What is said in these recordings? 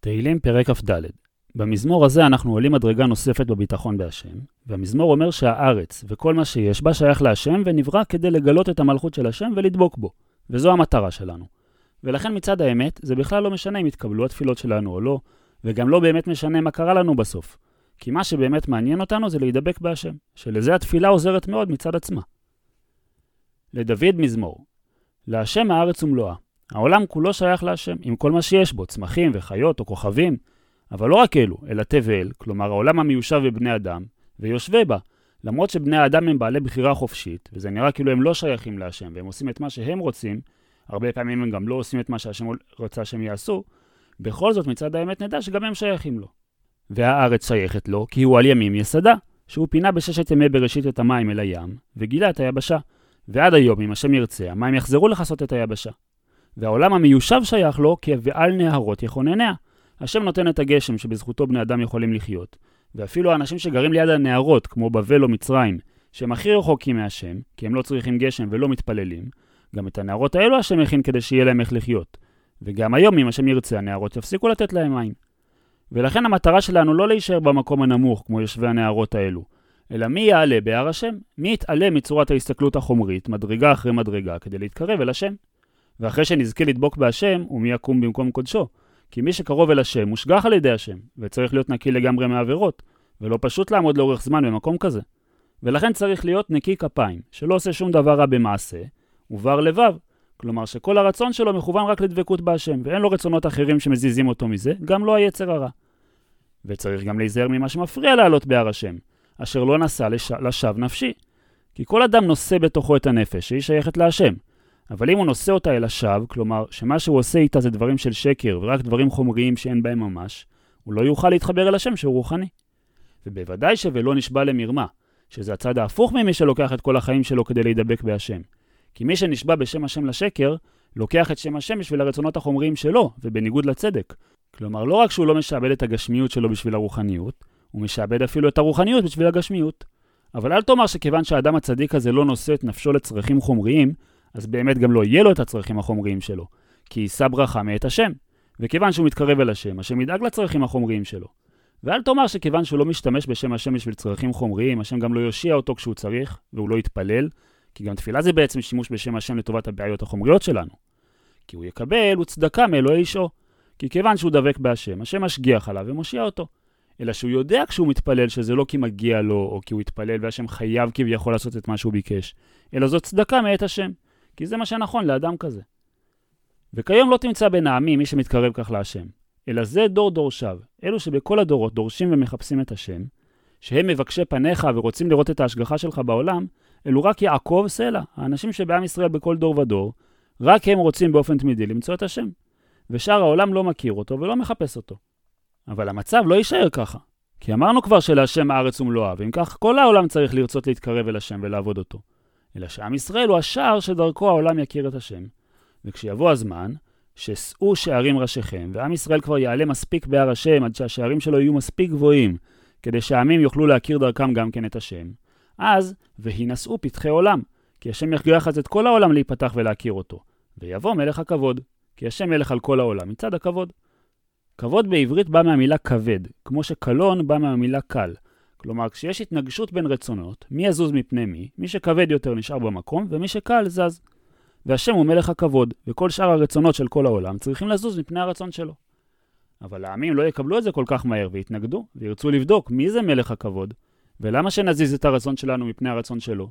תהילים פרק כ"ד במזמור הזה אנחנו עולים מדרגה נוספת בביטחון בהשם, והמזמור אומר שהארץ וכל מה שיש בה שייך להשם ונברא כדי לגלות את המלכות של השם ולדבוק בו, וזו המטרה שלנו. ולכן מצד האמת, זה בכלל לא משנה אם יתקבלו התפילות שלנו או לא, וגם לא באמת משנה מה קרה לנו בסוף. כי מה שבאמת מעניין אותנו זה להידבק בהשם, שלזה התפילה עוזרת מאוד מצד עצמה. לדוד מזמור להשם הארץ ומלואה. העולם כולו שייך להשם, עם כל מה שיש בו, צמחים וחיות או כוכבים. אבל לא רק אלו, אלא תבל, כלומר העולם המיושב בבני אדם, ויושבי בה. למרות שבני האדם הם בעלי בחירה חופשית, וזה נראה כאילו הם לא שייכים להשם, והם עושים את מה שהם רוצים, הרבה פעמים הם גם לא עושים את מה שהשם רוצה שהם יעשו, בכל זאת מצד האמת נדע שגם הם שייכים לו. והארץ שייכת לו, כי הוא על ימים יסדה, שהוא פינה בששת ימי בראשית את המים אל הים, וגילה את היבשה. ועד היום, אם השם ירצה, המים יחזרו לכסות את היבשה. והעולם המיושב שייך לו, כי ועל נהרות יכונניה. השם נותן את הגשם שבזכותו בני אדם יכולים לחיות. ואפילו האנשים שגרים ליד הנהרות, כמו בבל או מצרים, שהם הכי רחוקים מהשם, כי הם לא צריכים גשם ולא מתפללים, גם את הנהרות האלו השם הכין כדי שיהיה להם איך לחיות. וגם היום, אם השם ירצה, הנהרות יפסיקו לתת להם מים. ולכן המטרה שלנו לא להישאר במקום הנמוך, כמו יושבי הנהרות האלו, אלא מי יעלה בהר השם? מי יתעלה מצורת ההסתכלות החומרית, מדרגה אחרי מדרגה, כדי להתקרב אל השם? ואחרי שנזכה לדבוק בהשם, ומי יקום במקום קודשו? כי מי שקרוב אל השם מושגח על ידי השם, וצריך להיות נקי לגמרי מעבירות, ולא פשוט לעמוד לאורך זמן במקום כזה. ולכן צריך להיות נקי כפיים, שלא עושה שום דבר רע במעשה, ובר לבב, כלומר שכל הרצון שלו מכוון רק לדבקות בהשם, ואין לו רצונות אחרים שמזיזים אותו מזה, גם לא היצר הרע. וצריך גם להיזהר ממה שמפריע לעלות בהר השם, אשר לא נשא לש... לשווא נפשי. כי כל אדם נושא בתוכו את הנפש, שהיא שייכת להשם. אבל אם הוא נושא אותה אל השווא, כלומר שמה שהוא עושה איתה זה דברים של שקר ורק דברים חומריים שאין בהם ממש, הוא לא יוכל להתחבר אל השם שהוא רוחני. ובוודאי ש"ולא נשבע למרמה", שזה הצד ההפוך ממי שלוקח את כל החיים שלו כדי להידבק בהשם. כי מי שנשבע בשם השם לשקר, לוקח את שם השם בשביל הרצונות החומריים שלו, ובניגוד לצדק. כלומר, לא רק שהוא לא משעבד את הגשמיות שלו בשביל הרוחניות, הוא משעבד אפילו את הרוחניות בשביל הגשמיות. אבל אל תאמר שכיוון שהאדם הצדיק הזה לא נושא את נפשו לצרכים חומריים, אז באמת גם לא יהיה לו את הצרכים החומריים שלו, כי יישא ברכה מאת השם. וכיוון שהוא מתקרב אל השם, השם ידאג לצרכים החומריים שלו. ואל תאמר שכיוון שהוא לא משתמש בשם השם בשביל צרכים חומריים, השם גם לא יושיע אותו כשהוא צריך, והוא לא יתפלל, כי גם תפילה זה בעצם שימוש בשם השם לטובת הבעיות החומריות שלנו. כי הוא יקבל וצדקה מאלוהי אישו. כי כיוון שהוא דבק בהשם, השם משגיח עליו ומושיע אותו. אלא שהוא יודע כשהוא מתפלל שזה לא כי מגיע לו, או כי הוא התפלל והשם חייב כביכול לעשות את מה שהוא ביקש, אלא זאת צדקה מאת השם. כי זה מה שנכון לאדם כזה. וכיום לא תמצא בין העמים מי שמתקרב כך להשם, אלא זה דור דורשיו, אלו שבכל הדורות דורשים ומחפשים את השם, שהם מבקשי פניך ורוצים לראות את ההשגחה שלך בעולם, אלו רק יעקב סלע, האנשים שבעם ישראל בכל דור ודור, רק הם רוצים באופן תמידי למצוא את השם. ושאר העולם לא מכיר אותו ולא מחפש אותו. אבל המצב לא יישאר ככה. כי אמרנו כבר שלהשם הארץ ומלואה, ואם כך כל העולם צריך לרצות להתקרב אל השם ולעבוד אותו. אלא שעם ישראל הוא השער שדרכו העולם יכיר את השם. וכשיבוא הזמן, ששאו שערים ראשיכם, ועם ישראל כבר יעלה מספיק בהר השם עד שהשערים שלו יהיו מספיק גבוהים, כדי שהעמים יוכלו להכיר דרכם גם כן את השם. אז, והינשאו פתחי עולם, כי השם יכריח אז את כל העולם להיפתח ולהכיר אותו. ויבוא מלך הכבוד, כי השם מלך על כל העולם, מצד הכבוד. כבוד בעברית בא מהמילה כבד, כמו שקלון בא מהמילה קל. כלומר, כשיש התנגשות בין רצונות, מי יזוז מפני מי, מי שכבד יותר נשאר במקום, ומי שקל זז. והשם הוא מלך הכבוד, וכל שאר הרצונות של כל העולם צריכים לזוז מפני הרצון שלו. אבל העמים לא יקבלו את זה כל כך מהר ויתנגדו, וירצו לבדוק מי זה מלך הכבוד, ולמה שנזיז את הרצון שלנו מפני הרצון שלו.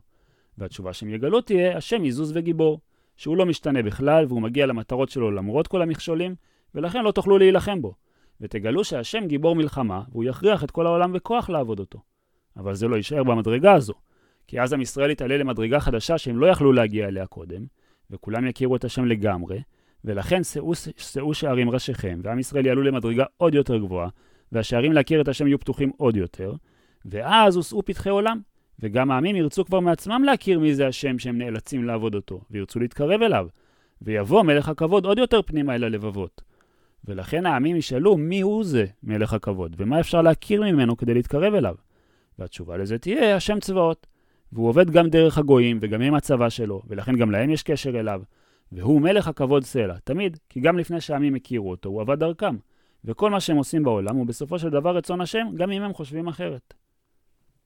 והתשובה שהם יגלו תהיה, השם יזוז וגיבור, שהוא לא משתנה בכלל, והוא מגיע למטרות שלו למרות כל המכשולים, ולכן לא תוכלו להילחם בו. ותגלו שהשם גיבור מלחמה, והוא יכריח את כל העולם בכוח לעבוד אותו. אבל זה לא יישאר במדרגה הזו, כי אז עם ישראל יתעלה למדרגה חדשה שהם לא יכלו להגיע אליה קודם, וכולם יכירו את השם לגמרי, ולכן שאו, שאו שערים ראשיכם, ועם ישראל יעלו למדרגה עוד יותר גבוהה, והשערים להכיר את השם יהיו פתוחים עוד יותר, ואז הושאו פתחי עולם, וגם העמים ירצו כבר מעצמם להכיר מי זה השם שהם נאלצים לעבוד אותו, וירצו להתקרב אליו, ויבוא מלך הכבוד עוד יותר פנימה אל הלבבות. ולכן העמים ישאלו מי הוא זה מלך הכבוד, ומה אפשר להכיר ממנו כדי להתקרב אליו. והתשובה לזה תהיה השם צבאות. והוא עובד גם דרך הגויים, וגם הם הצבא שלו, ולכן גם להם יש קשר אליו. והוא מלך הכבוד סלע, תמיד, כי גם לפני שהעמים הכירו אותו, הוא עבד דרכם. וכל מה שהם עושים בעולם הוא בסופו של דבר רצון השם, גם אם הם חושבים אחרת.